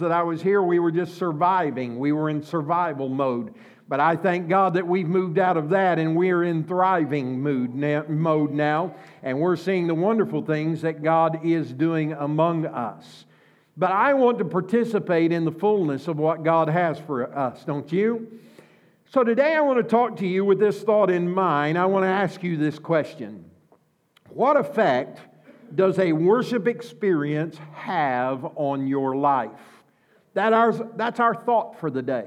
that I was here, we were just surviving. We were in survival mode. But I thank God that we've moved out of that and we're in thriving mood now, mode now. And we're seeing the wonderful things that God is doing among us. But I want to participate in the fullness of what God has for us, don't you? So today I want to talk to you with this thought in mind. I want to ask you this question What effect does a worship experience have on your life? That ours, that's our thought for the day.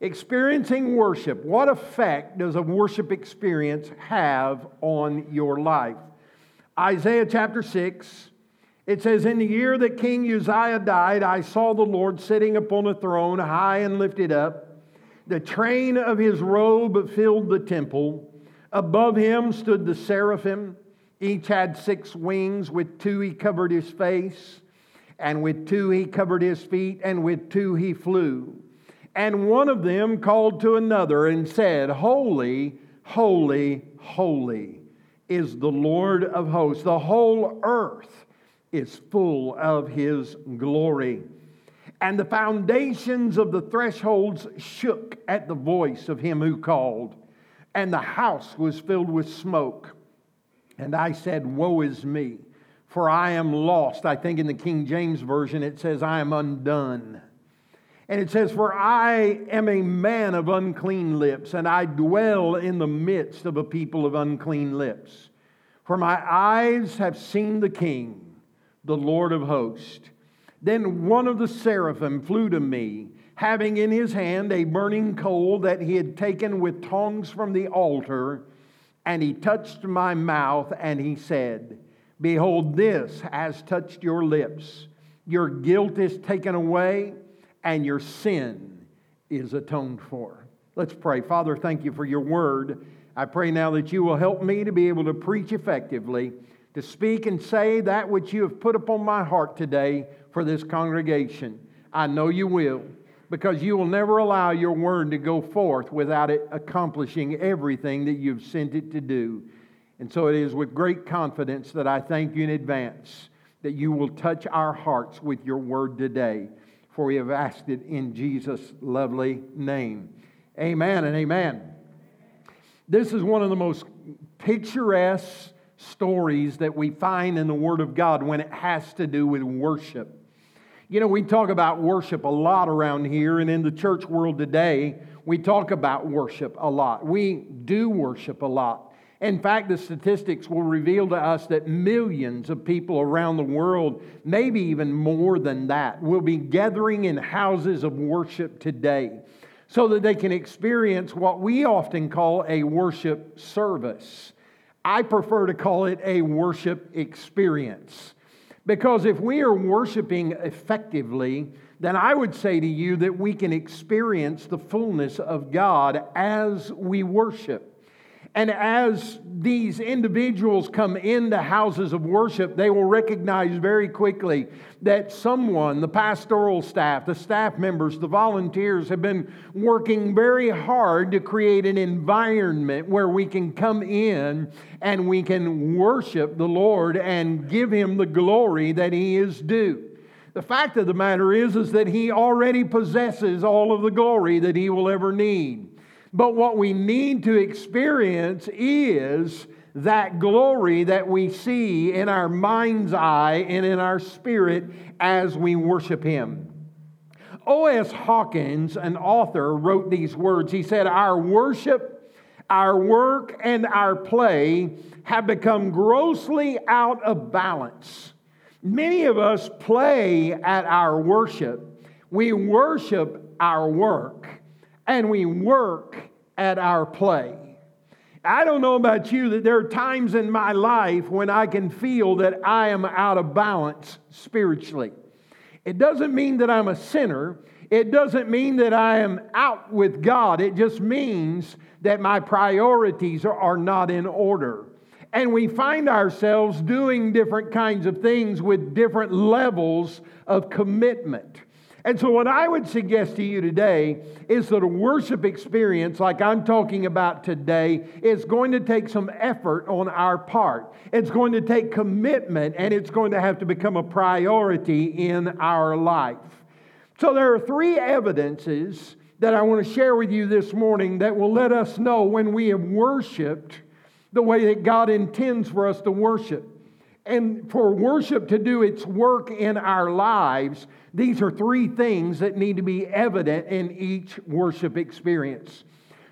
Experiencing worship, what effect does a worship experience have on your life? Isaiah chapter 6, it says, In the year that King Uzziah died, I saw the Lord sitting upon a throne, high and lifted up. The train of his robe filled the temple. Above him stood the seraphim. Each had six wings. With two he covered his face, and with two he covered his feet, and with two he flew. And one of them called to another and said, Holy, holy, holy is the Lord of hosts. The whole earth is full of his glory. And the foundations of the thresholds shook at the voice of him who called, and the house was filled with smoke. And I said, Woe is me, for I am lost. I think in the King James Version it says, I am undone. And it says, For I am a man of unclean lips, and I dwell in the midst of a people of unclean lips. For my eyes have seen the King, the Lord of hosts. Then one of the seraphim flew to me, having in his hand a burning coal that he had taken with tongs from the altar, and he touched my mouth, and he said, Behold, this has touched your lips. Your guilt is taken away, and your sin is atoned for. Let's pray. Father, thank you for your word. I pray now that you will help me to be able to preach effectively, to speak and say that which you have put upon my heart today for this congregation. I know you will, because you will never allow your word to go forth without it accomplishing everything that you've sent it to do. And so it is with great confidence that I thank you in advance that you will touch our hearts with your word today, for we have asked it in Jesus' lovely name. Amen and amen. This is one of the most picturesque stories that we find in the Word of God when it has to do with worship. You know, we talk about worship a lot around here, and in the church world today, we talk about worship a lot. We do worship a lot. In fact, the statistics will reveal to us that millions of people around the world, maybe even more than that, will be gathering in houses of worship today so that they can experience what we often call a worship service. I prefer to call it a worship experience. Because if we are worshiping effectively, then I would say to you that we can experience the fullness of God as we worship. And as these individuals come into houses of worship, they will recognize very quickly that someone, the pastoral staff, the staff members, the volunteers, have been working very hard to create an environment where we can come in and we can worship the Lord and give Him the glory that He is due. The fact of the matter is, is that He already possesses all of the glory that He will ever need. But what we need to experience is that glory that we see in our mind's eye and in our spirit as we worship Him. O.S. Hawkins, an author, wrote these words. He said, Our worship, our work, and our play have become grossly out of balance. Many of us play at our worship. We worship our work and we work at our play. I don't know about you that there are times in my life when I can feel that I am out of balance spiritually. It doesn't mean that I'm a sinner. It doesn't mean that I am out with God. It just means that my priorities are, not in order. And we find ourselves doing different kinds of things with different levels of commitment. And so, what I would suggest to you today is that a worship experience like I'm talking about today is going to take some effort on our part. It's going to take commitment and it's going to have to become a priority in our life. So there are three evidences that I want to share with you this morning that will let us know when we have worshiped the way that God intends for us to worship. And for worship to do its work in our lives, these are three things that need to be evident in each worship experience.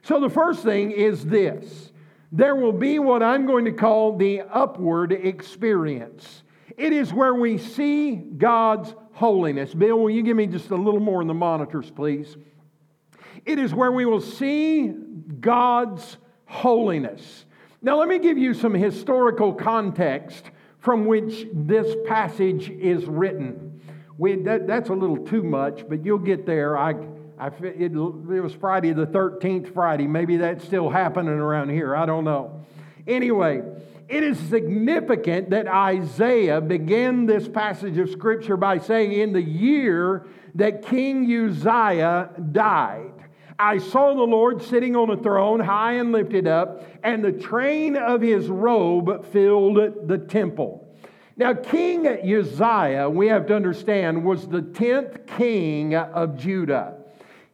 So the first thing is this there will be what I'm going to call the upward experience. It is where we see God's holiness. Bill, will you give me just a little more in the monitors, please? It is where we will see God's holiness. Now, let me give you some historical context from which this passage is written. We, that, that's a little too much, but you'll get there. I, I, it, it was Friday the 13th Friday. Maybe that's still happening around here. I don't know. Anyway, it is significant that Isaiah began this passage of Scripture by saying, In the year that King Uzziah died. I saw the Lord sitting on a throne, high and lifted up, and the train of his robe filled the temple. Now, King Uzziah, we have to understand, was the 10th king of Judah.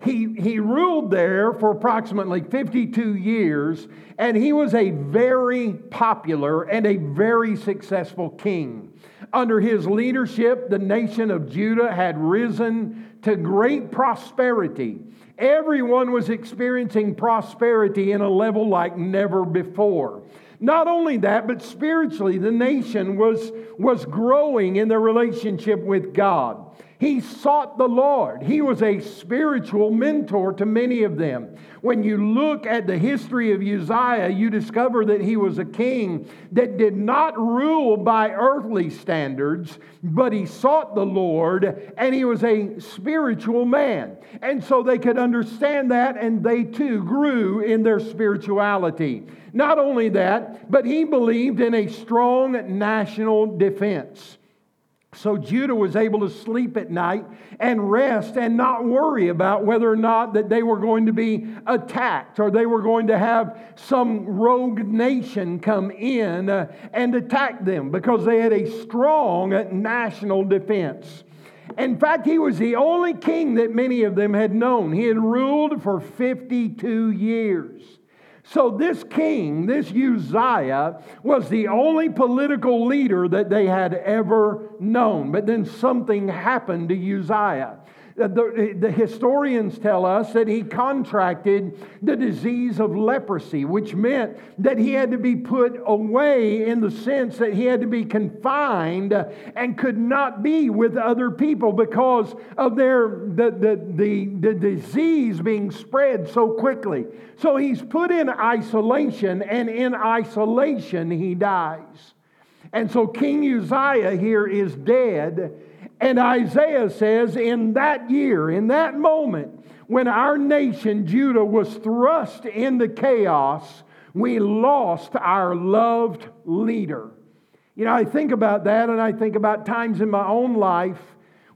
He, he ruled there for approximately 52 years, and he was a very popular and a very successful king. Under his leadership, the nation of Judah had risen to great prosperity. Everyone was experiencing prosperity in a level like never before. Not only that, but spiritually, the nation was, was growing in their relationship with God. He sought the Lord. He was a spiritual mentor to many of them. When you look at the history of Uzziah, you discover that he was a king that did not rule by earthly standards, but he sought the Lord and he was a spiritual man. And so they could understand that and they too grew in their spirituality. Not only that, but he believed in a strong national defense. So Judah was able to sleep at night and rest and not worry about whether or not that they were going to be attacked or they were going to have some rogue nation come in uh, and attack them because they had a strong national defense. In fact, he was the only king that many of them had known. He had ruled for 52 years. So, this king, this Uzziah, was the only political leader that they had ever known. But then something happened to Uzziah. Uh, the, the, historians tell us that he contracted the disease of leprosy, which meant that he had to be put away in the sense that he had to be confined and could not be with other people because of their the, the, the, the disease being spread so quickly. So he's put in isolation, and in isolation he dies. And so King Uzziah here is dead and Isaiah says, in that year, in that moment, when our nation, Judah, was thrust into chaos, we lost our loved leader. You know, I think about that and I think about times in my own life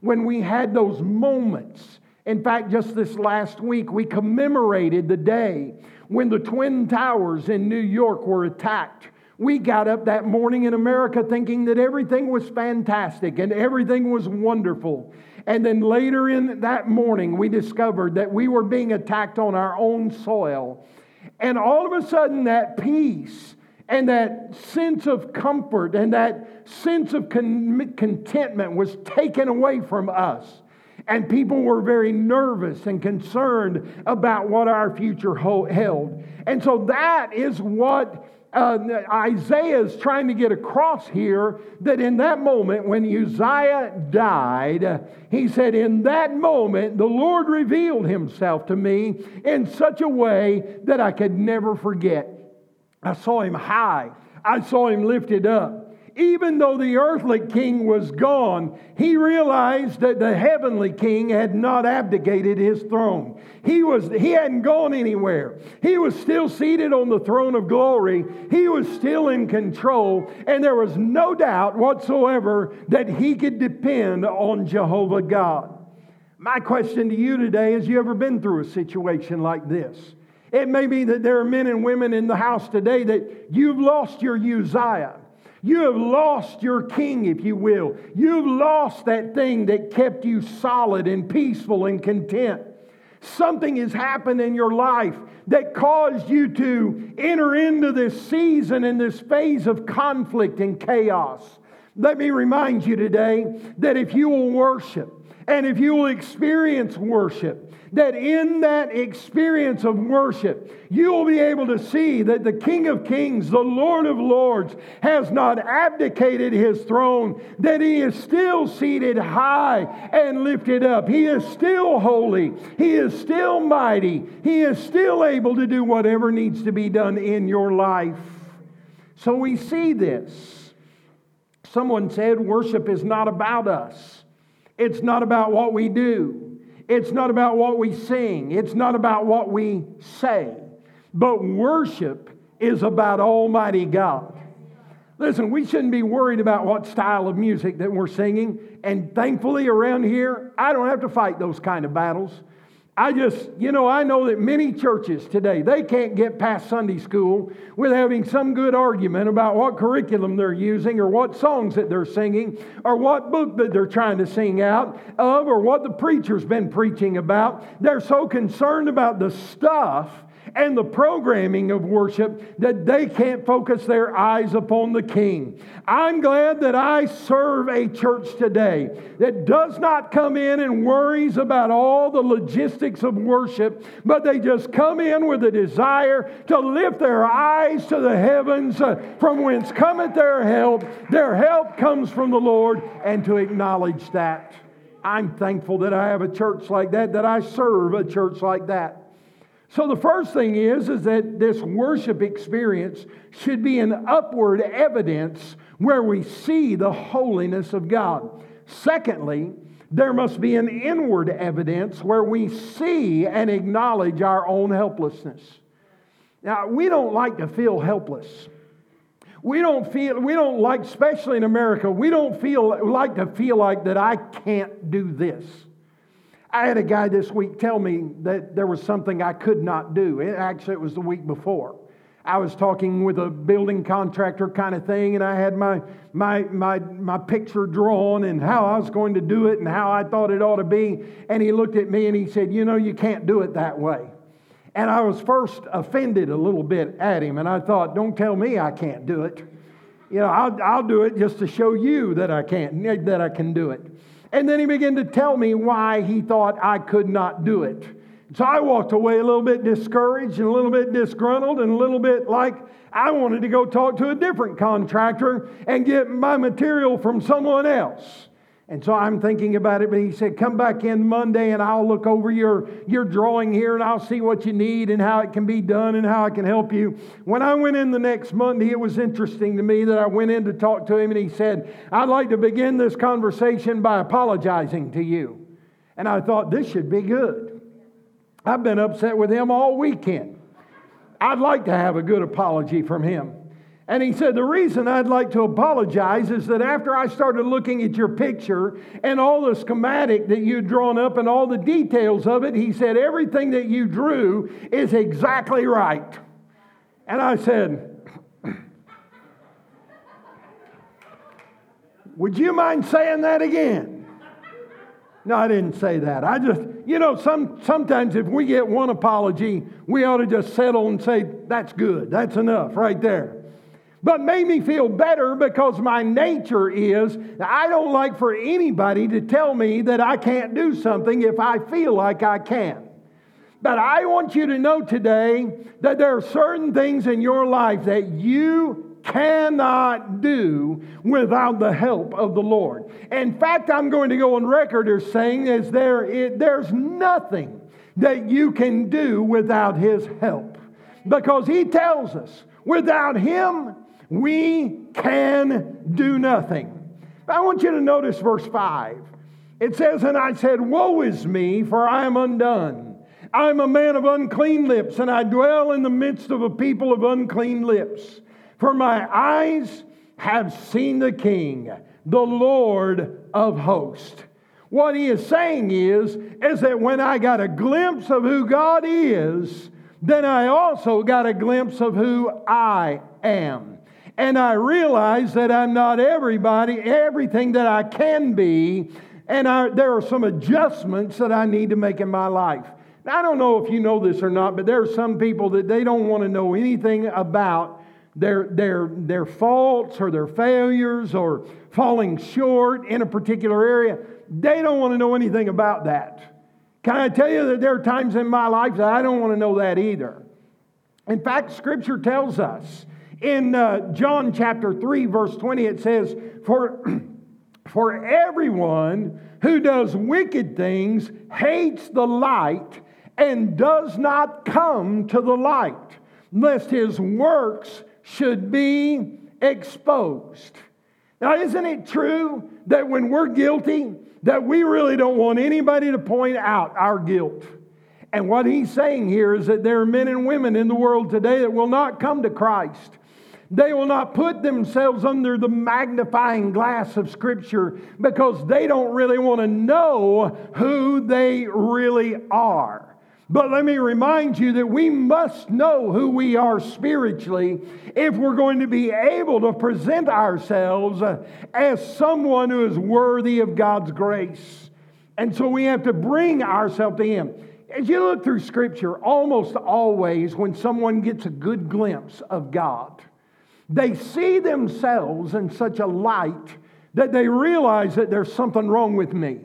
when we had those moments. In fact, just this last week, we commemorated the day when the Twin Towers in New York were attacked we got up that morning in America thinking that everything was fantastic and everything was wonderful. And then later in that morning, we discovered that we were being attacked on our own soil. And all of a sudden, that peace and that sense of comfort and that sense of con- contentment was taken away from us. And people were very nervous and concerned about what our future held. And so that is what uh, Isaiah is trying to get across here that in that moment when Uzziah died, he said, In that moment, the Lord revealed himself to me in such a way that I could never forget. I saw him high, I saw him lifted up even though the earthly king was gone, he realized that the heavenly king had not abdicated his throne. He, was, he hadn't gone anywhere. He was still seated on the throne of glory. He was still in control, and there was no doubt whatsoever that he could depend on Jehovah God. My question to you today is you ever been through a situation like this? It may be that there are men and women in the house today that you've lost your Uzziah. You have lost your king, if you will. You've lost that thing that kept you solid and peaceful and content. Something has happened in your life that caused you to enter into this season and this phase of conflict and chaos. Let me remind you today that if you will worship and if you will experience worship, that in that experience of worship, you will be able to see that the King of Kings, the Lord of Lords, has not abdicated his throne, that he is still seated high and lifted up. He is still holy, he is still mighty, he is still able to do whatever needs to be done in your life. So we see this. Someone said worship is not about us. It's not about what we do. It's not about what we sing, it's not about what we say. But worship is about Almighty God. Listen, we shouldn't be worried about what style of music that we're singing. And thankfully, around here, I don't have to fight those kind of battles. I just, you know, I know that many churches today, they can't get past Sunday school with having some good argument about what curriculum they're using or what songs that they're singing or what book that they're trying to sing out of or what the preacher's been preaching about. They're so concerned about the stuff and the programming of worship that they can't focus their eyes upon the King. I'm glad that I serve a church today that does not come in and worries about all the logistics of worship, but they just come in with a desire to lift their eyes to the heavens uh, from whence cometh their help. Their help comes from the Lord, and to acknowledge that. I'm thankful that I have a church like that, that I serve a church like that. So the first thing is is that this worship experience should be an upward evidence where we see the holiness of God. Secondly, there must be an inward evidence where we see and acknowledge our own helplessness. Now, we don't like to feel helpless. We don't feel we don't like especially in America, we don't feel like to feel like that I can't do this. I had a guy this week tell me that there was something I could not do. It, actually, it was the week before. I was talking with a building contractor kind of thing, and I had my, my, my, my picture drawn and how I was going to do it and how I thought it ought to be. And he looked at me and he said, You know, you can't do it that way. And I was first offended a little bit at him, and I thought, Don't tell me I can't do it. You know, I'll, I'll do it just to show you that I can't, that I can do it. And then he began to tell me why he thought I could not do it. So I walked away a little bit discouraged and a little bit disgruntled and a little bit like I wanted to go talk to a different contractor and get my material from someone else. And so I'm thinking about it, but he said, Come back in Monday and I'll look over your, your drawing here and I'll see what you need and how it can be done and how I can help you. When I went in the next Monday, it was interesting to me that I went in to talk to him and he said, I'd like to begin this conversation by apologizing to you. And I thought, This should be good. I've been upset with him all weekend. I'd like to have a good apology from him. And he said, The reason I'd like to apologize is that after I started looking at your picture and all the schematic that you'd drawn up and all the details of it, he said, Everything that you drew is exactly right. And I said, Would you mind saying that again? No, I didn't say that. I just, you know, some, sometimes if we get one apology, we ought to just settle and say, That's good. That's enough right there but made me feel better because my nature is I don't like for anybody to tell me that I can't do something if I feel like I can. But I want you to know today that there are certain things in your life that you cannot do without the help of the Lord. In fact, I'm going to go on record as saying is there it, there's nothing that you can do without his help. Because he tells us, without him, we can do nothing. I want you to notice verse 5. It says, And I said, Woe is me, for I am undone. I am a man of unclean lips, and I dwell in the midst of a people of unclean lips. For my eyes have seen the King, the Lord of hosts. What he is saying is, is that when I got a glimpse of who God is, then I also got a glimpse of who I am. And I realize that I'm not everybody, everything that I can be, and I, there are some adjustments that I need to make in my life. Now, I don't know if you know this or not, but there are some people that they don't want to know anything about their, their, their faults or their failures or falling short in a particular area. They don't want to know anything about that. Can I tell you that there are times in my life that I don't want to know that either? In fact, Scripture tells us in uh, John chapter 3, verse 20, it says, For, for everyone who does wicked things hates the light and does not come to the light, lest his works should be exposed. Now, isn't it true that when we're guilty, that we really don't want anybody to point out our guilt? And what he's saying here is that there are men and women in the world today that will not come to Christ. They will not put themselves under the magnifying glass of Scripture because they don't really want to know who they really are. But let me remind you that we must know who we are spiritually if we're going to be able to present ourselves as someone who is worthy of God's grace. And so we have to bring ourselves to Him. As you look through Scripture, almost always when someone gets a good glimpse of God, they see themselves in such a light that they realize that there's something wrong with me.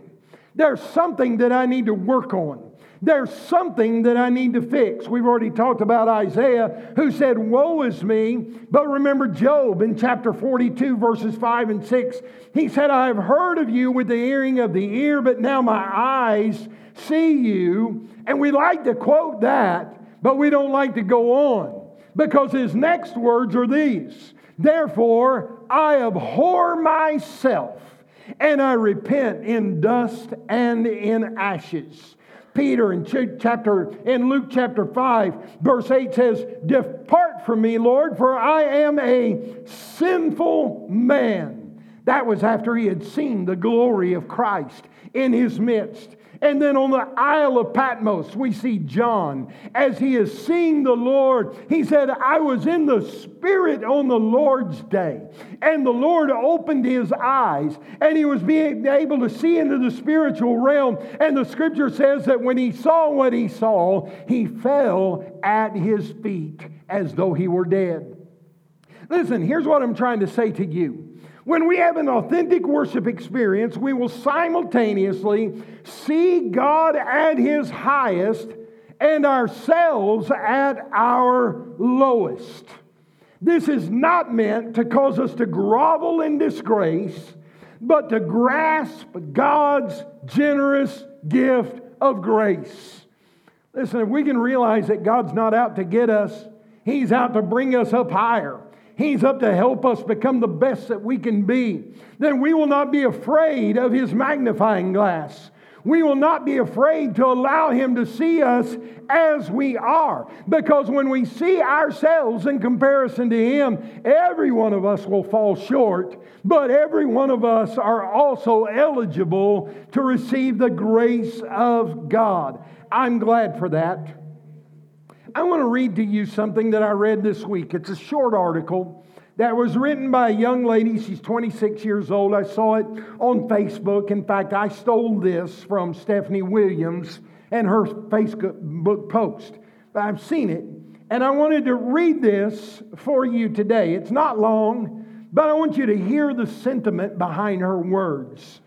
There's something that I need to work on. There's something that I need to fix. We've already talked about Isaiah, who said, Woe is me. But remember Job in chapter 42, verses 5 and 6. He said, I have heard of you with the hearing of the ear, but now my eyes see you. And we like to quote that, but we don't like to go on because his next words are these. Therefore, I abhor myself and I repent in dust and in ashes. Peter in chapter in Luke chapter 5 verse 8 says depart from me Lord for I am a sinful man. That was after he had seen the glory of Christ in his midst and then on the Isle of Patmos, we see John as he is seeing the Lord. He said, I was in the Spirit on the Lord's day. And the Lord opened his eyes and he was being able to see into the spiritual realm. And the scripture says that when he saw what he saw, he fell at his feet as though he were dead. Listen, here's what I'm trying to say to you. When we have an authentic worship experience, we will simultaneously see God at His highest and ourselves at our lowest. This is not meant to cause us to grovel in disgrace, but to grasp God's generous gift of grace. Listen, if we can realize that God's not out to get us, He's out to bring us up higher. He's up to help us become the best that we can be. Then we will not be afraid of His magnifying glass. We will not be afraid to allow Him to see us as we are. Because when we see ourselves in comparison to Him, every one of us will fall short, but every one of us are also eligible to receive the grace of God. I'm glad for that. I want to read to you something that I read this week. It's a short article that was written by a young lady. She's 26 years old. I saw it on Facebook. In fact, I stole this from Stephanie Williams and her Facebook post. But I've seen it, and I wanted to read this for you today. It's not long, but I want you to hear the sentiment behind her words.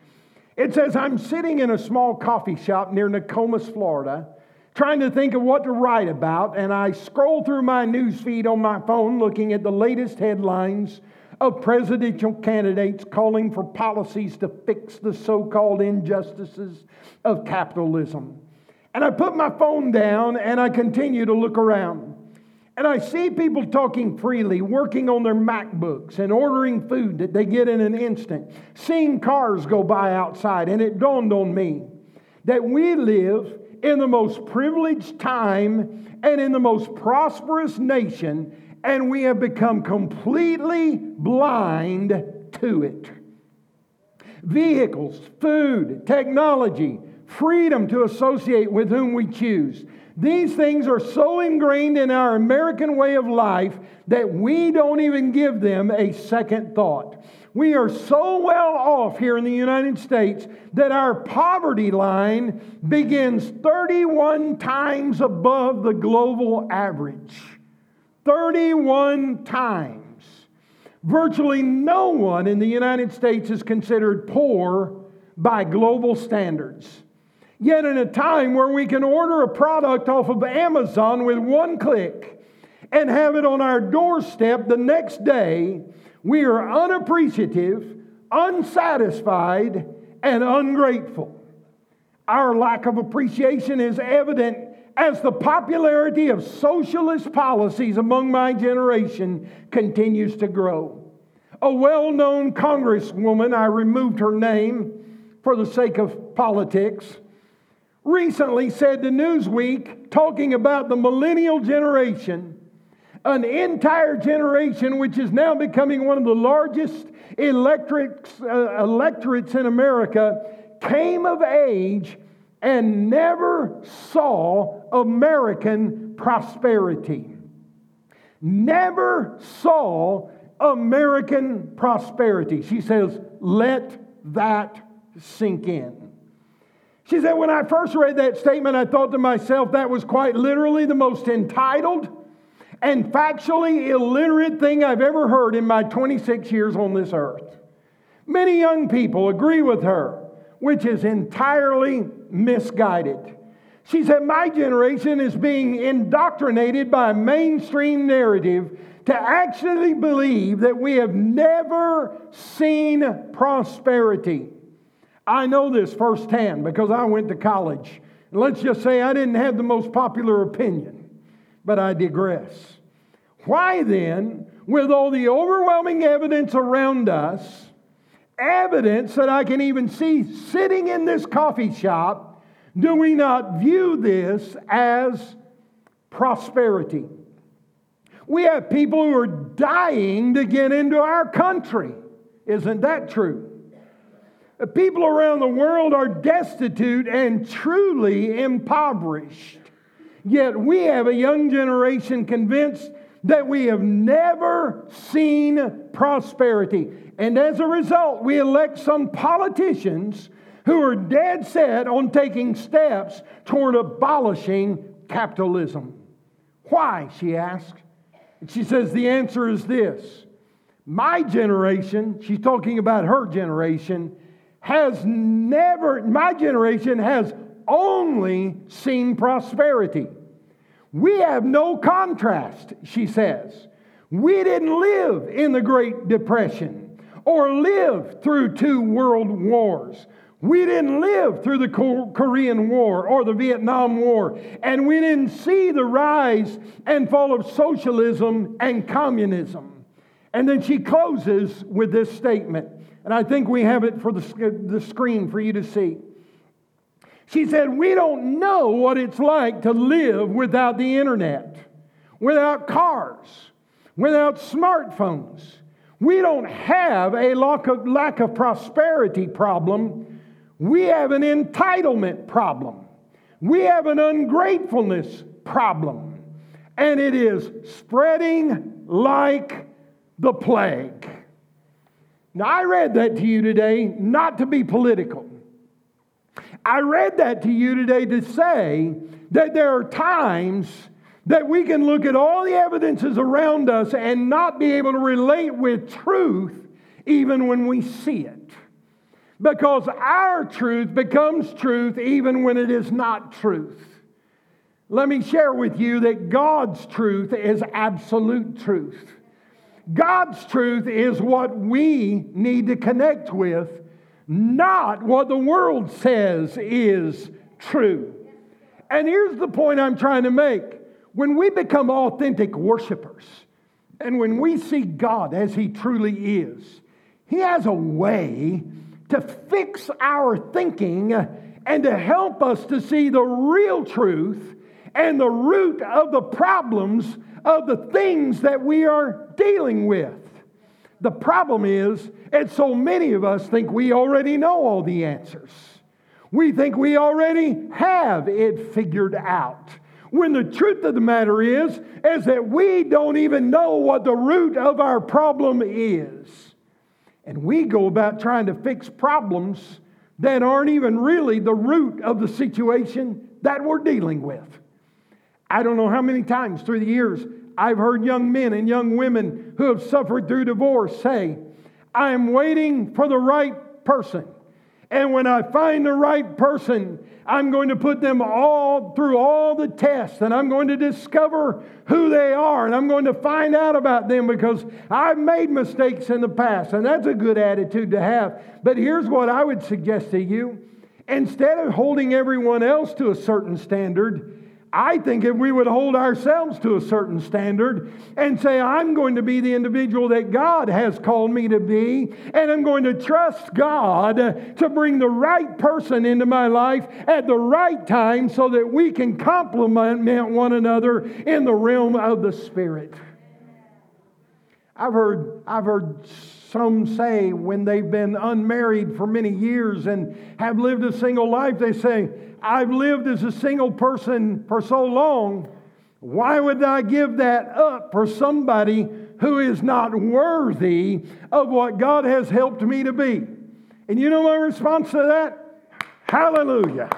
It says, I'm sitting in a small coffee shop near Nokomis, Florida trying to think of what to write about, and I scroll through my news feed on my phone looking at the latest headlines of presidential candidates calling for policies to fix the so called injustices of capitalism. And I put my phone down and I continue to look around. And I see people talking freely, working on their MacBooks and ordering food that they get in an instant, seeing cars go by outside. And it dawned on me that we live in the most privileged time and in the most prosperous nation, and we have become completely blind to it. Vehicles, food, technology, freedom to associate with whom we choose. These things are so ingrained in our American way of life that we don't even give them a second thought. We are so well off here in the United States that our poverty line begins 31 times above the global average. 31 times. Virtually no one in the United States is considered poor by global standards. Yet, in a time where we can order a product off of Amazon with one click and have it on our doorstep the next day, we are unappreciative, unsatisfied, and ungrateful. Our lack of appreciation is evident as the popularity of socialist policies among my generation continues to grow. A well known congresswoman, I removed her name for the sake of politics, recently said to Newsweek, talking about the millennial generation, an entire generation which is now becoming one of the largest electorates, uh, electorates in America, came of age and never saw American prosperity. Never saw American prosperity. She says, let that sink in. She said, When I first read that statement, I thought to myself that was quite literally the most entitled and factually illiterate thing I've ever heard in my 26 years on this earth. Many young people agree with her, which is entirely misguided. She said, My generation is being indoctrinated by a mainstream narrative to actually believe that we have never seen prosperity. I know this firsthand because I went to college. Let's just say I didn't have the most popular opinion, but I digress. Why then, with all the overwhelming evidence around us, evidence that I can even see sitting in this coffee shop, do we not view this as prosperity? We have people who are dying to get into our country. Isn't that true? People around the world are destitute and truly impoverished. Yet we have a young generation convinced that we have never seen prosperity. And as a result, we elect some politicians who are dead set on taking steps toward abolishing capitalism. Why? She asked. She says the answer is this My generation, she's talking about her generation, has never, my generation has only seen prosperity. We have no contrast, she says. We didn't live in the Great Depression or live through two world wars. We didn't live through the Korean War or the Vietnam War, and we didn't see the rise and fall of socialism and communism. And then she closes with this statement and I think we have it for the, the screen for you to see. She said, We don't know what it's like to live without the internet, without cars, without smartphones. We don't have a lack of, lack of prosperity problem. We have an entitlement problem. We have an ungratefulness problem. And it is spreading like the plague. Now, I read that to you today not to be political. I read that to you today to say that there are times that we can look at all the evidences around us and not be able to relate with truth even when we see it. Because our truth becomes truth even when it is not truth. Let me share with you that God's truth is absolute truth. God's truth is what we need to connect with, not what the world says is true. And here's the point I'm trying to make. When we become authentic worshipers, and when we see God as He truly is, He has a way to fix our thinking and to help us to see the real truth and the root of the problems of the things that we are dealing with. The problem is, and so many of us think we already know all the answers. We think we already have it figured out. When the truth of the matter is, is that we don't even know what the root of our problem is. And we go about trying to fix problems that aren't even really the root of the situation that we're dealing with. I don't know how many times through the years I've heard young men and young women who have suffered through divorce say, I am waiting for the right person. And when I find the right person, I'm going to put them all through all the tests and I'm going to discover who they are and I'm going to find out about them because I've made mistakes in the past. And that's a good attitude to have. But here's what I would suggest to you instead of holding everyone else to a certain standard, I think if we would hold ourselves to a certain standard and say, I'm going to be the individual that God has called me to be, and I'm going to trust God to bring the right person into my life at the right time so that we can complement one another in the realm of the Spirit. I've heard, I've heard some say when they've been unmarried for many years and have lived a single life, they say, I've lived as a single person for so long. Why would I give that up for somebody who is not worthy of what God has helped me to be? And you know my response to that? Hallelujah.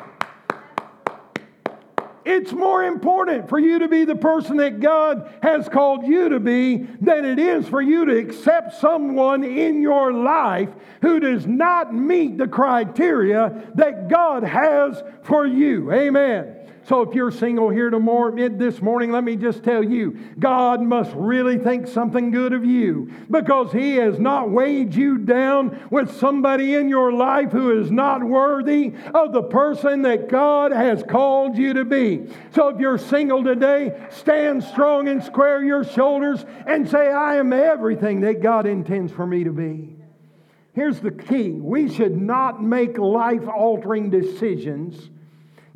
It's more important for you to be the person that God has called you to be than it is for you to accept someone in your life who does not meet the criteria that God has for you. Amen. So if you're single here tomorrow, this morning, let me just tell you, God must really think something good of you because He has not weighed you down with somebody in your life who is not worthy of the person that God has called you to be. So if you're single today, stand strong and square your shoulders and say, I am everything that God intends for me to be. Here's the key we should not make life altering decisions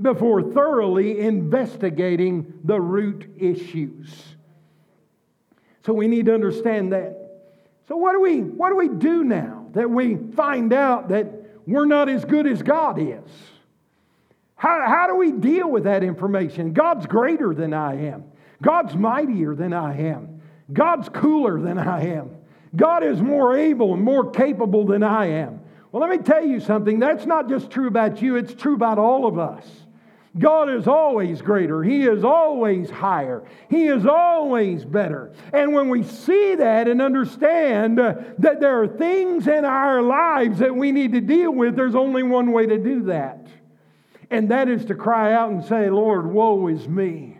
before thoroughly investigating the root issues. So we need to understand that. So what do we what do we do now that we find out that we're not as good as God is? How, how do we deal with that information? God's greater than I am. God's mightier than I am. God's cooler than I am. God is more able and more capable than I am. Well, let me tell you something. That's not just true about you, it's true about all of us. God is always greater. He is always higher. He is always better. And when we see that and understand that there are things in our lives that we need to deal with, there's only one way to do that. And that is to cry out and say, Lord, woe is me.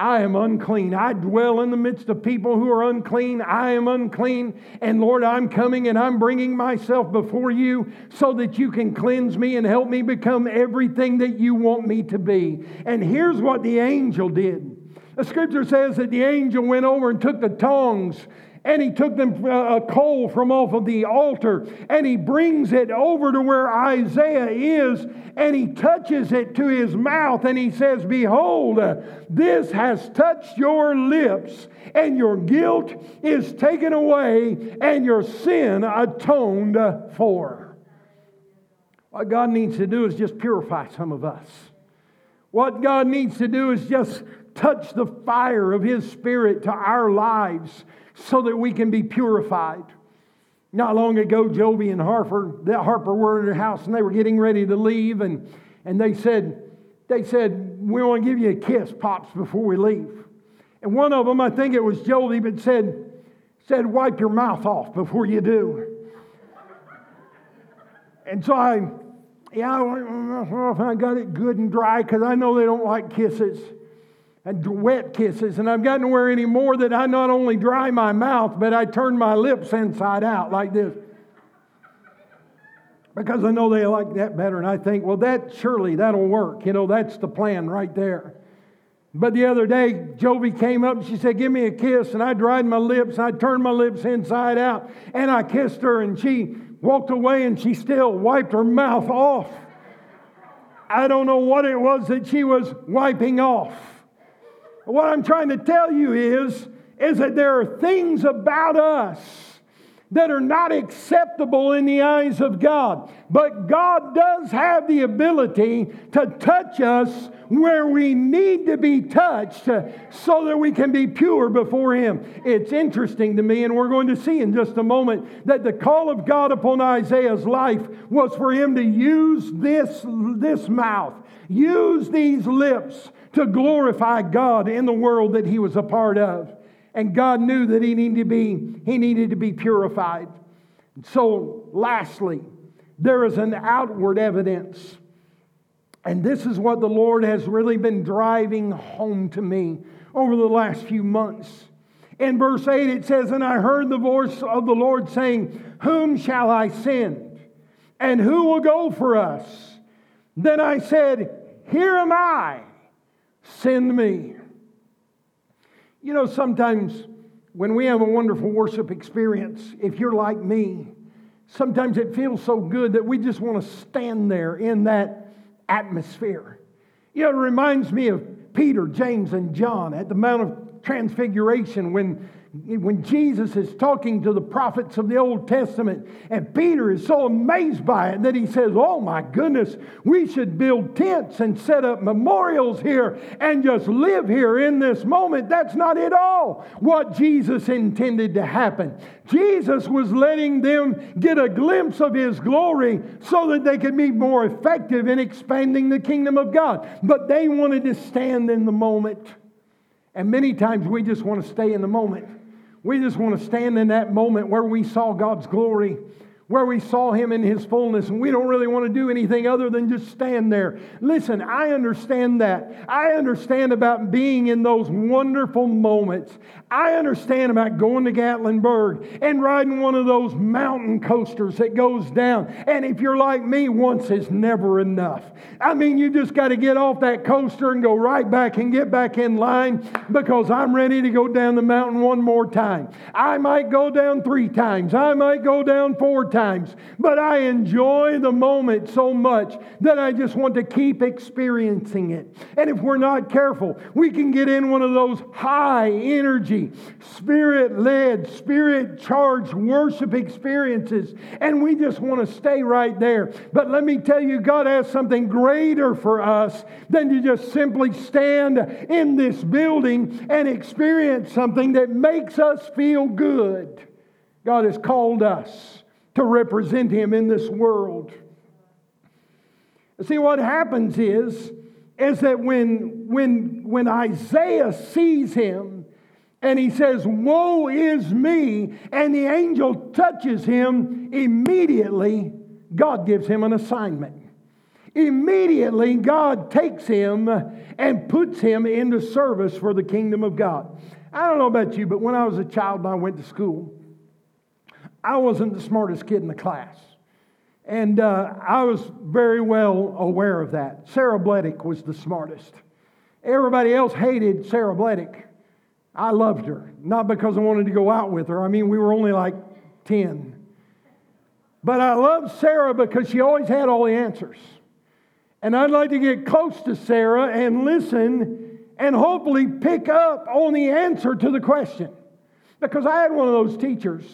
I am unclean. I dwell in the midst of people who are unclean. I am unclean. And Lord, I'm coming and I'm bringing myself before you so that you can cleanse me and help me become everything that you want me to be. And here's what the angel did. The scripture says that the angel went over and took the tongs and he took them uh, a coal from off of the altar and he brings it over to where Isaiah is and he touches it to his mouth and he says, Behold, this has touched your lips and your guilt is taken away and your sin atoned for. What God needs to do is just purify some of us. What God needs to do is just touch the fire of His Spirit to our lives so that we can be purified. Not long ago, Joby and Harper, Harper were in their house and they were getting ready to leave, and, and they said, they said, We want to give you a kiss, Pops, before we leave. And one of them, I think it was Joby, but said, said, Wipe your mouth off before you do. and so I, yeah, I got it good and dry because I know they don't like kisses wet kisses, and I've gotten to where anymore that I not only dry my mouth, but I turn my lips inside out like this. Because I know they like that better, and I think, well, that surely that'll work. You know, that's the plan right there. But the other day, Jovi came up and she said, Give me a kiss. And I dried my lips, and I turned my lips inside out, and I kissed her, and she walked away and she still wiped her mouth off. I don't know what it was that she was wiping off. What I'm trying to tell you is, is that there are things about us that are not acceptable in the eyes of God. But God does have the ability to touch us where we need to be touched so that we can be pure before Him. It's interesting to me, and we're going to see in just a moment, that the call of God upon Isaiah's life was for him to use this, this mouth, use these lips to glorify God in the world that he was a part of. And God knew that he needed to be, he needed to be purified. So, lastly, there is an outward evidence. And this is what the Lord has really been driving home to me over the last few months. In verse 8, it says, And I heard the voice of the Lord saying, Whom shall I send? And who will go for us? Then I said, Here am I, send me. You know, sometimes when we have a wonderful worship experience, if you're like me, sometimes it feels so good that we just want to stand there in that atmosphere. You know, it reminds me of Peter, James, and John at the Mount of Transfiguration when when Jesus is talking to the prophets of the Old Testament, and Peter is so amazed by it that he says, Oh my goodness, we should build tents and set up memorials here and just live here in this moment. That's not at all what Jesus intended to happen. Jesus was letting them get a glimpse of his glory so that they could be more effective in expanding the kingdom of God. But they wanted to stand in the moment. And many times we just want to stay in the moment. We just want to stand in that moment where we saw God's glory where we saw him in his fullness, and we don't really want to do anything other than just stand there. Listen, I understand that. I understand about being in those wonderful moments. I understand about going to Gatlinburg and riding one of those mountain coasters that goes down. And if you're like me, once is never enough. I mean, you just got to get off that coaster and go right back and get back in line because I'm ready to go down the mountain one more time. I might go down three times, I might go down four times but I enjoy the moment so much that I just want to keep experiencing it. And if we're not careful, we can get in one of those high energy, spirit led, spirit charged worship experiences, and we just want to stay right there. But let me tell you, God has something greater for us than to just simply stand in this building and experience something that makes us feel good. God has called us to represent him in this world. See, what happens is, is that when, when, when Isaiah sees him and he says, Woe is me, and the angel touches him, immediately God gives him an assignment. Immediately, God takes him and puts him into service for the kingdom of God. I don't know about you, but when I was a child and I went to school, I wasn't the smartest kid in the class. And uh, I was very well aware of that. Sarah Bledick was the smartest. Everybody else hated Sarah Bledick. I loved her, not because I wanted to go out with her. I mean, we were only like 10. But I loved Sarah because she always had all the answers. And I'd like to get close to Sarah and listen and hopefully pick up on the answer to the question. Because I had one of those teachers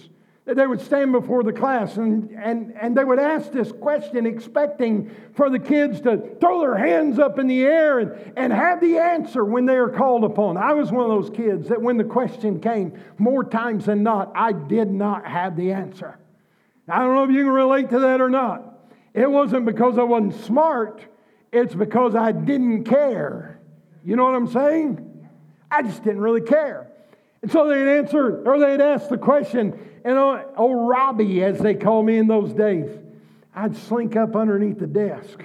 they would stand before the class and, and, and they would ask this question, expecting for the kids to throw their hands up in the air and, and have the answer when they are called upon. I was one of those kids that when the question came, more times than not, I did not have the answer. I don't know if you can relate to that or not. It wasn't because I wasn't smart, it's because I didn't care. You know what I'm saying? I just didn't really care. And so they'd answer, or they'd ask the question, and oh, oh, Robbie, as they call me in those days, I'd slink up underneath the desk.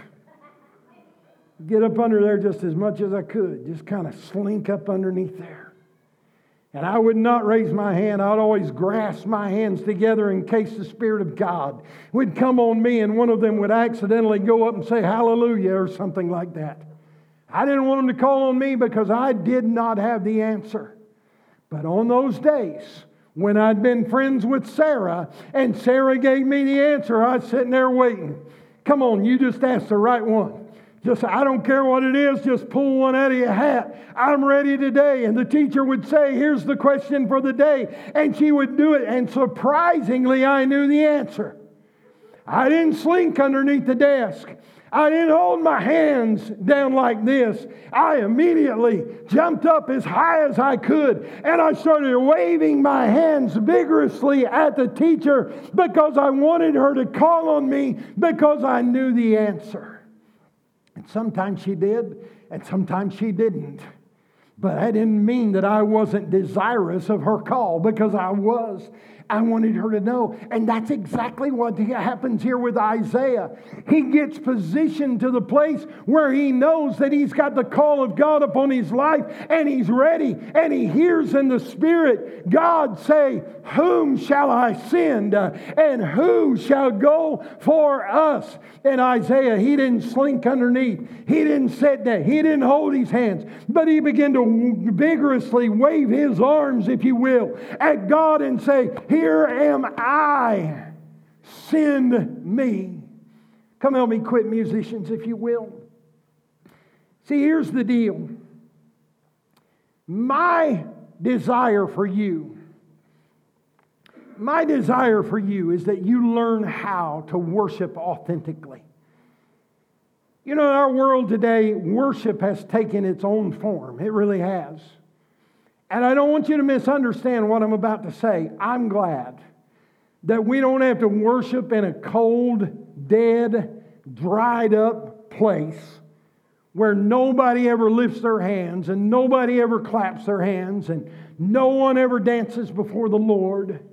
Get up under there just as much as I could, just kind of slink up underneath there. And I would not raise my hand. I'd always grasp my hands together in case the Spirit of God would come on me and one of them would accidentally go up and say hallelujah or something like that. I didn't want them to call on me because I did not have the answer. But on those days, when I'd been friends with Sarah and Sarah gave me the answer, I was sitting there waiting. Come on, you just asked the right one. Just, I don't care what it is, just pull one out of your hat. I'm ready today. And the teacher would say, Here's the question for the day. And she would do it. And surprisingly, I knew the answer. I didn't slink underneath the desk. I didn't hold my hands down like this. I immediately jumped up as high as I could and I started waving my hands vigorously at the teacher because I wanted her to call on me because I knew the answer. And sometimes she did, and sometimes she didn't. But that didn't mean that I wasn't desirous of her call because I was. I wanted her to know. And that's exactly what happens here with Isaiah. He gets positioned to the place where he knows that he's got the call of God upon his life and he's ready and he hears in the Spirit God say, Whom shall I send uh, and who shall go for us? And Isaiah, he didn't slink underneath, he didn't sit there, he didn't hold his hands, but he began to vigorously wave his arms, if you will, at God and say, here am I. Send me. Come help me quit, musicians, if you will. See, here's the deal. My desire for you, my desire for you is that you learn how to worship authentically. You know, in our world today, worship has taken its own form. It really has. And I don't want you to misunderstand what I'm about to say. I'm glad that we don't have to worship in a cold, dead, dried up place where nobody ever lifts their hands and nobody ever claps their hands and no one ever dances before the Lord.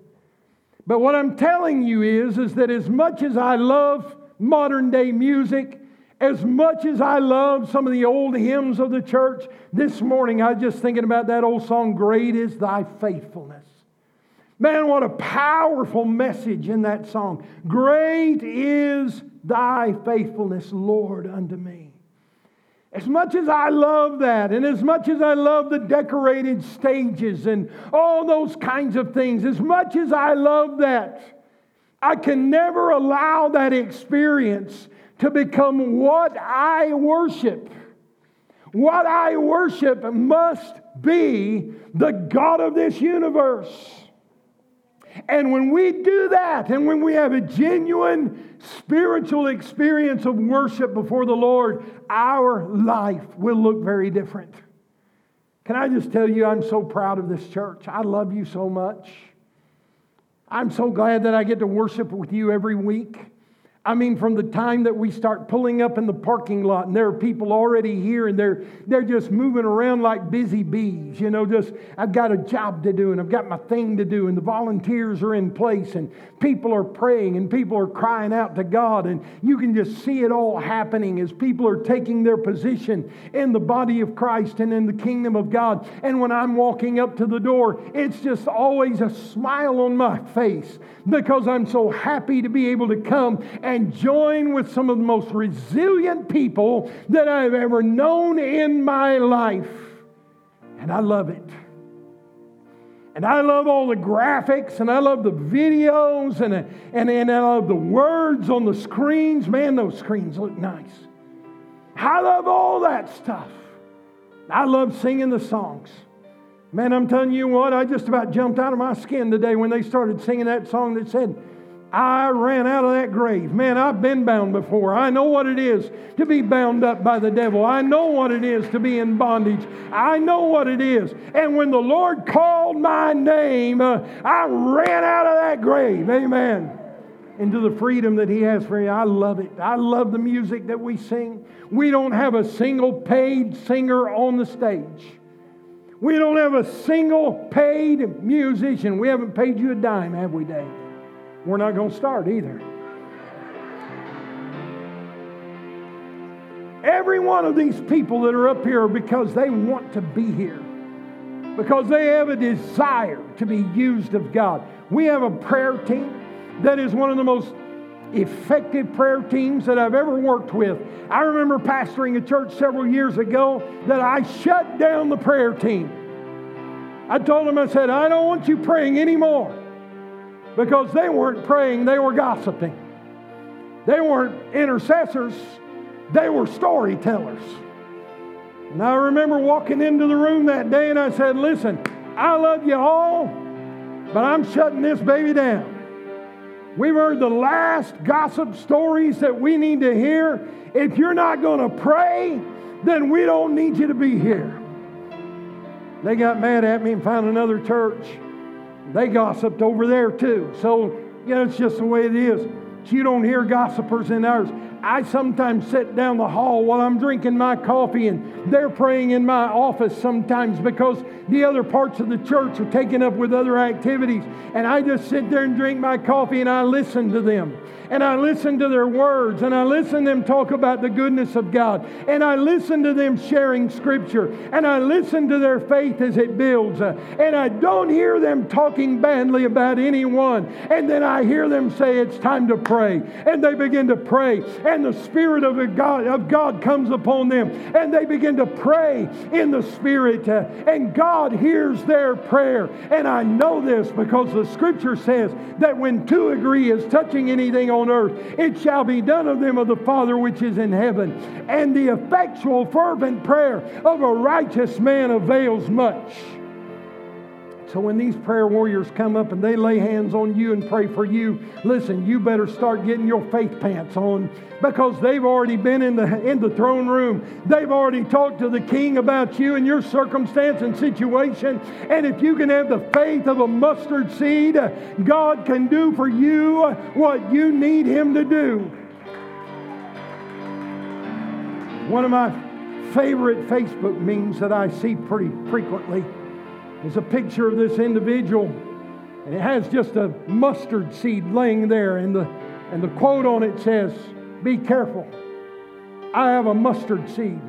But what I'm telling you is, is that as much as I love modern day music, as much as I love some of the old hymns of the church, this morning I was just thinking about that old song, Great is Thy Faithfulness. Man, what a powerful message in that song. Great is Thy faithfulness, Lord, unto me. As much as I love that, and as much as I love the decorated stages and all those kinds of things, as much as I love that, I can never allow that experience to become what I worship. What I worship must be the God of this universe. And when we do that, and when we have a genuine spiritual experience of worship before the Lord, our life will look very different. Can I just tell you, I'm so proud of this church. I love you so much. I'm so glad that I get to worship with you every week. I mean, from the time that we start pulling up in the parking lot and there are people already here and they're, they're just moving around like busy bees, you know, just I've got a job to do and I've got my thing to do and the volunteers are in place and people are praying and people are crying out to God and you can just see it all happening as people are taking their position in the body of Christ and in the kingdom of God. And when I'm walking up to the door, it's just always a smile on my face because I'm so happy to be able to come and join with some of the most resilient people that I've ever known in my life. And I love it. And I love all the graphics and I love the videos and, and, and I love the words on the screens. Man, those screens look nice. I love all that stuff. I love singing the songs. Man, I'm telling you what, I just about jumped out of my skin today when they started singing that song that said, I ran out of that grave. Man, I've been bound before. I know what it is to be bound up by the devil. I know what it is to be in bondage. I know what it is. And when the Lord called my name, uh, I ran out of that grave. Amen. Into the freedom that He has for me. I love it. I love the music that we sing. We don't have a single paid singer on the stage. We don't have a single paid musician. We haven't paid you a dime, have we, Dave? We're not going to start either. Every one of these people that are up here are because they want to be here, because they have a desire to be used of God. We have a prayer team that is one of the most effective prayer teams that I've ever worked with. I remember pastoring a church several years ago that I shut down the prayer team. I told them, I said, I don't want you praying anymore because they weren't praying, they were gossiping. They weren't intercessors, They were storytellers. And I remember walking into the room that day and I said, Listen, I love you all, but I'm shutting this baby down. We've heard the last gossip stories that we need to hear. If you're not going to pray, then we don't need you to be here. They got mad at me and found another church. They gossiped over there too. So, you know, it's just the way it is. You don't hear gossipers in ours. I sometimes sit down the hall while I'm drinking my coffee and they're praying in my office sometimes because the other parts of the church are taken up with other activities. And I just sit there and drink my coffee and I listen to them. And I listen to their words and I listen to them talk about the goodness of God. And I listen to them sharing scripture. And I listen to their faith as it builds. And I don't hear them talking badly about anyone. And then I hear them say it's time to pray. And they begin to pray and the spirit of God of God comes upon them and they begin to pray in the spirit uh, and God hears their prayer and I know this because the scripture says that when two agree is touching anything on earth, it shall be done of them of the Father which is in heaven. And the effectual, fervent prayer of a righteous man avails much. So when these prayer warriors come up and they lay hands on you and pray for you, listen, you better start getting your faith pants on because they've already been in the in the throne room. They've already talked to the king about you and your circumstance and situation. And if you can have the faith of a mustard seed, God can do for you what you need him to do. One of my favorite Facebook memes that I see pretty frequently is a picture of this individual, and it has just a mustard seed laying there, and the, and the quote on it says, Be careful. I have a mustard seed,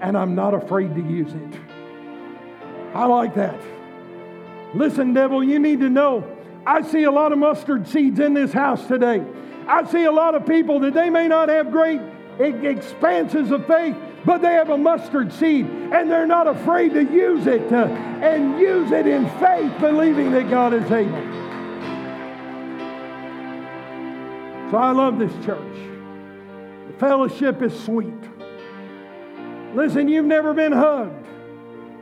and I'm not afraid to use it. I like that. Listen, devil, you need to know I see a lot of mustard seeds in this house today. I see a lot of people that they may not have great expanses of faith, but they have a mustard seed and they're not afraid to use it uh, and use it in faith, believing that God is able. So I love this church. The fellowship is sweet. Listen, you've never been hugged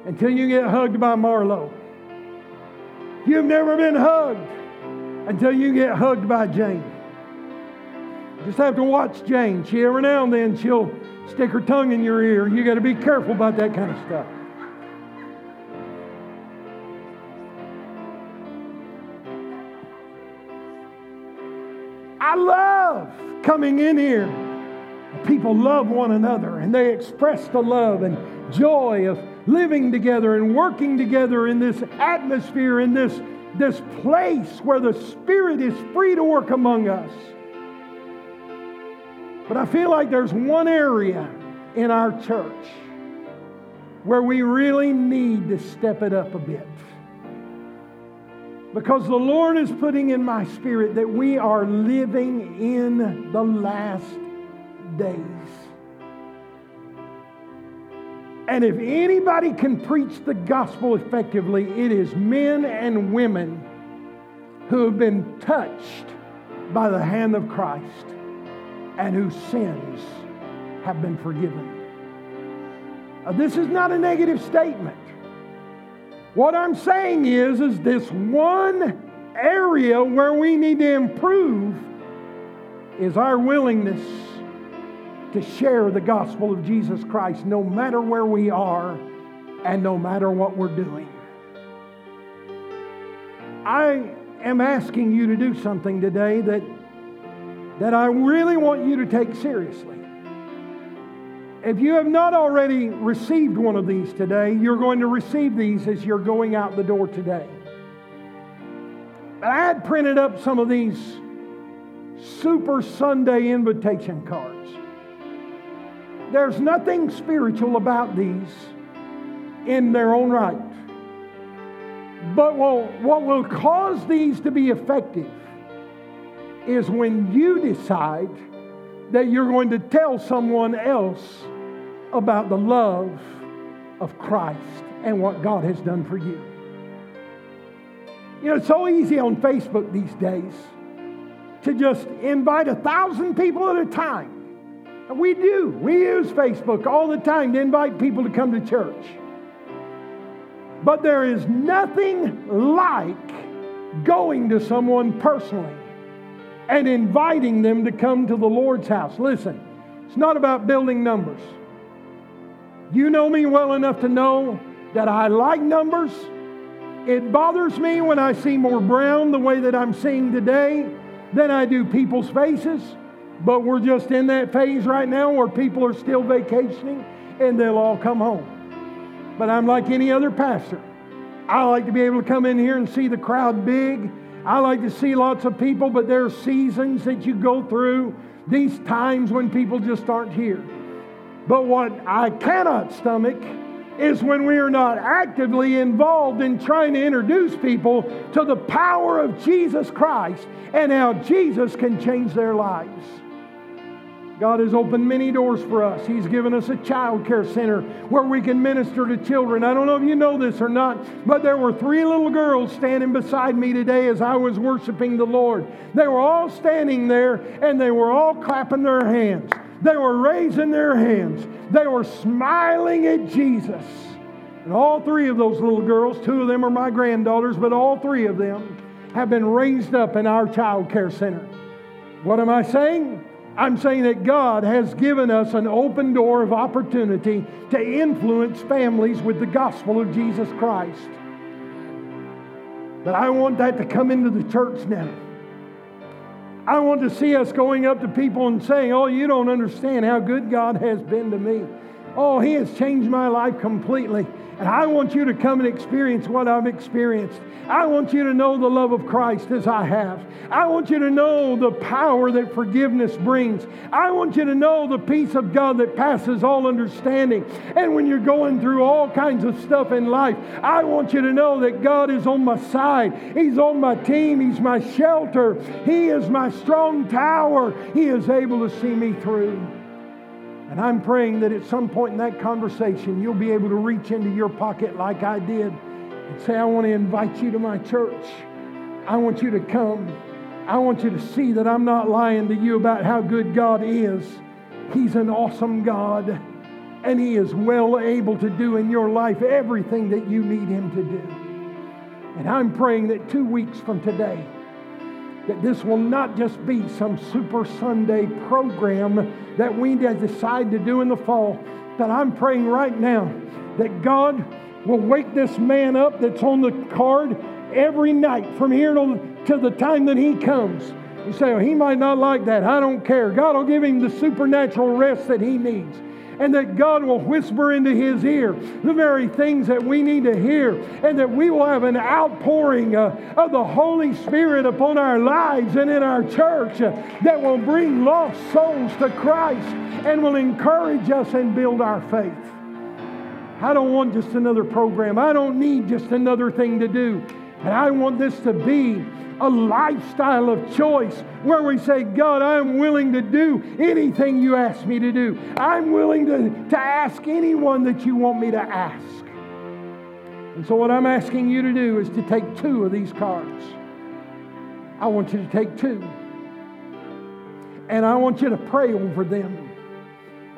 until you get hugged by Marlo. You've never been hugged until you get hugged by Jane. You Just have to watch Jane. She every now and then she'll stick her tongue in your ear. You got to be careful about that kind of stuff. I love coming in here. People love one another and they express the love and joy of living together and working together in this atmosphere, in this, this place where the Spirit is free to work among us. But I feel like there's one area in our church where we really need to step it up a bit. Because the Lord is putting in my spirit that we are living in the last days. And if anybody can preach the gospel effectively, it is men and women who have been touched by the hand of Christ and whose sins have been forgiven. Now, this is not a negative statement. What I'm saying is, is this one area where we need to improve is our willingness to share the gospel of Jesus Christ no matter where we are and no matter what we're doing. I am asking you to do something today that that I really want you to take seriously. If you have not already received one of these today, you're going to receive these as you're going out the door today. But I had printed up some of these Super Sunday invitation cards. There's nothing spiritual about these in their own right. But what will cause these to be effective is when you decide that you're going to tell someone else about the love of Christ and what God has done for you. You know, it's so easy on Facebook these days to just invite a thousand people at a time And We do. We use Facebook all the time to invite people to come to church. But there is nothing like going to someone personally and inviting them to come to the Lord's house. Listen, it's not about building numbers. You know me well enough to know that I like numbers. It bothers me when I see more brown the way that I'm seeing today than I do people's faces. But we're just in that phase right now where people are still vacationing and they'll all come home. But I'm like any other pastor. I like to be able to come in here and see the crowd big. I like to see lots of people, but there are seasons that you go through, these times when people just aren't here. But what I cannot stomach is when we are not actively involved in trying to introduce people to the power of Jesus Christ and how Jesus can change their lives. God has opened many doors for us. He's given us a child care center where we can minister to children. I don't know if you know this or not, but there were three little girls standing beside me today as I was worshiping the Lord. They were all standing there and they were all clapping their hands. They were raising their hands. They were smiling at Jesus. And all three of those little girls, two of them are my granddaughters, but all three of them have been raised up in our child care center. What am I saying? I'm saying that God has given us an open door of opportunity to influence families with the gospel of Jesus Christ. But I want that to come into the church now. I want to see us going up to people and saying, Oh, you don't understand how good God has been to me. Oh, He has changed my life completely. And I want you to come and experience what I've experienced. I want you to know the love of Christ as I have. I want you to know the power that forgiveness brings. I want you to know the peace of God that passes all understanding. And when you're going through all kinds of stuff in life, I want you to know that God is on my side. He's on my team. He's my shelter. He is my strong tower. He is able to see me through. And I'm praying that at some point in that conversation, you'll be able to reach into your pocket like I did and say, I want to invite you to my church. I want you to come. I want you to see that I'm not lying to you about how good God is. He's an awesome God, and He is well able to do in your life everything that you need Him to do. And I'm praying that two weeks from today, that this will not just be some Super Sunday program that we decide to do in the fall, but I'm praying right now that God will wake this man up that's on the card every night from here to, the time that he comes. You say, well, he might not like that. I don't care. God will give him the supernatural rest that he needs and that God will whisper into his ear the very things that we need to hear, and that we will have an outpouring uh, of the Holy Spirit upon our lives and in our church uh, that will bring lost souls to Christ and will encourage us and build our faith. I don't want just another program. I don't need just another thing to do. And I want this to be a lifestyle of choice where we say, God, I'm willing to do anything you ask me to do. I'm willing to, to ask anyone that you want me to ask. And so, what I'm asking you to do is to take two of these cards. I want you to take two. And I want you to pray over them.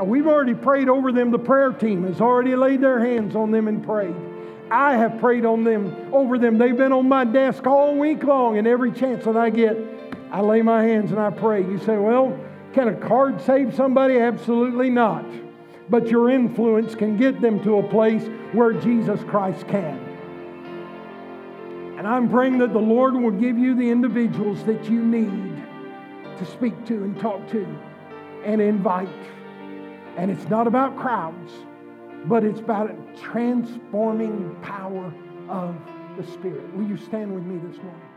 We've already prayed over them. The prayer team has already laid their hands on them and prayed. I have prayed on them, over them. They've been on my desk all week long, and every chance that I get, I lay my hands and I pray. You say, well, can a card save somebody? Absolutely not. But your influence can get them to a place where Jesus Christ can. And I'm praying that the Lord will give you the individuals that you need to speak to and talk to and invite. And it's not about crowds but it's about transforming power of the Spirit. Will you stand with me this morning?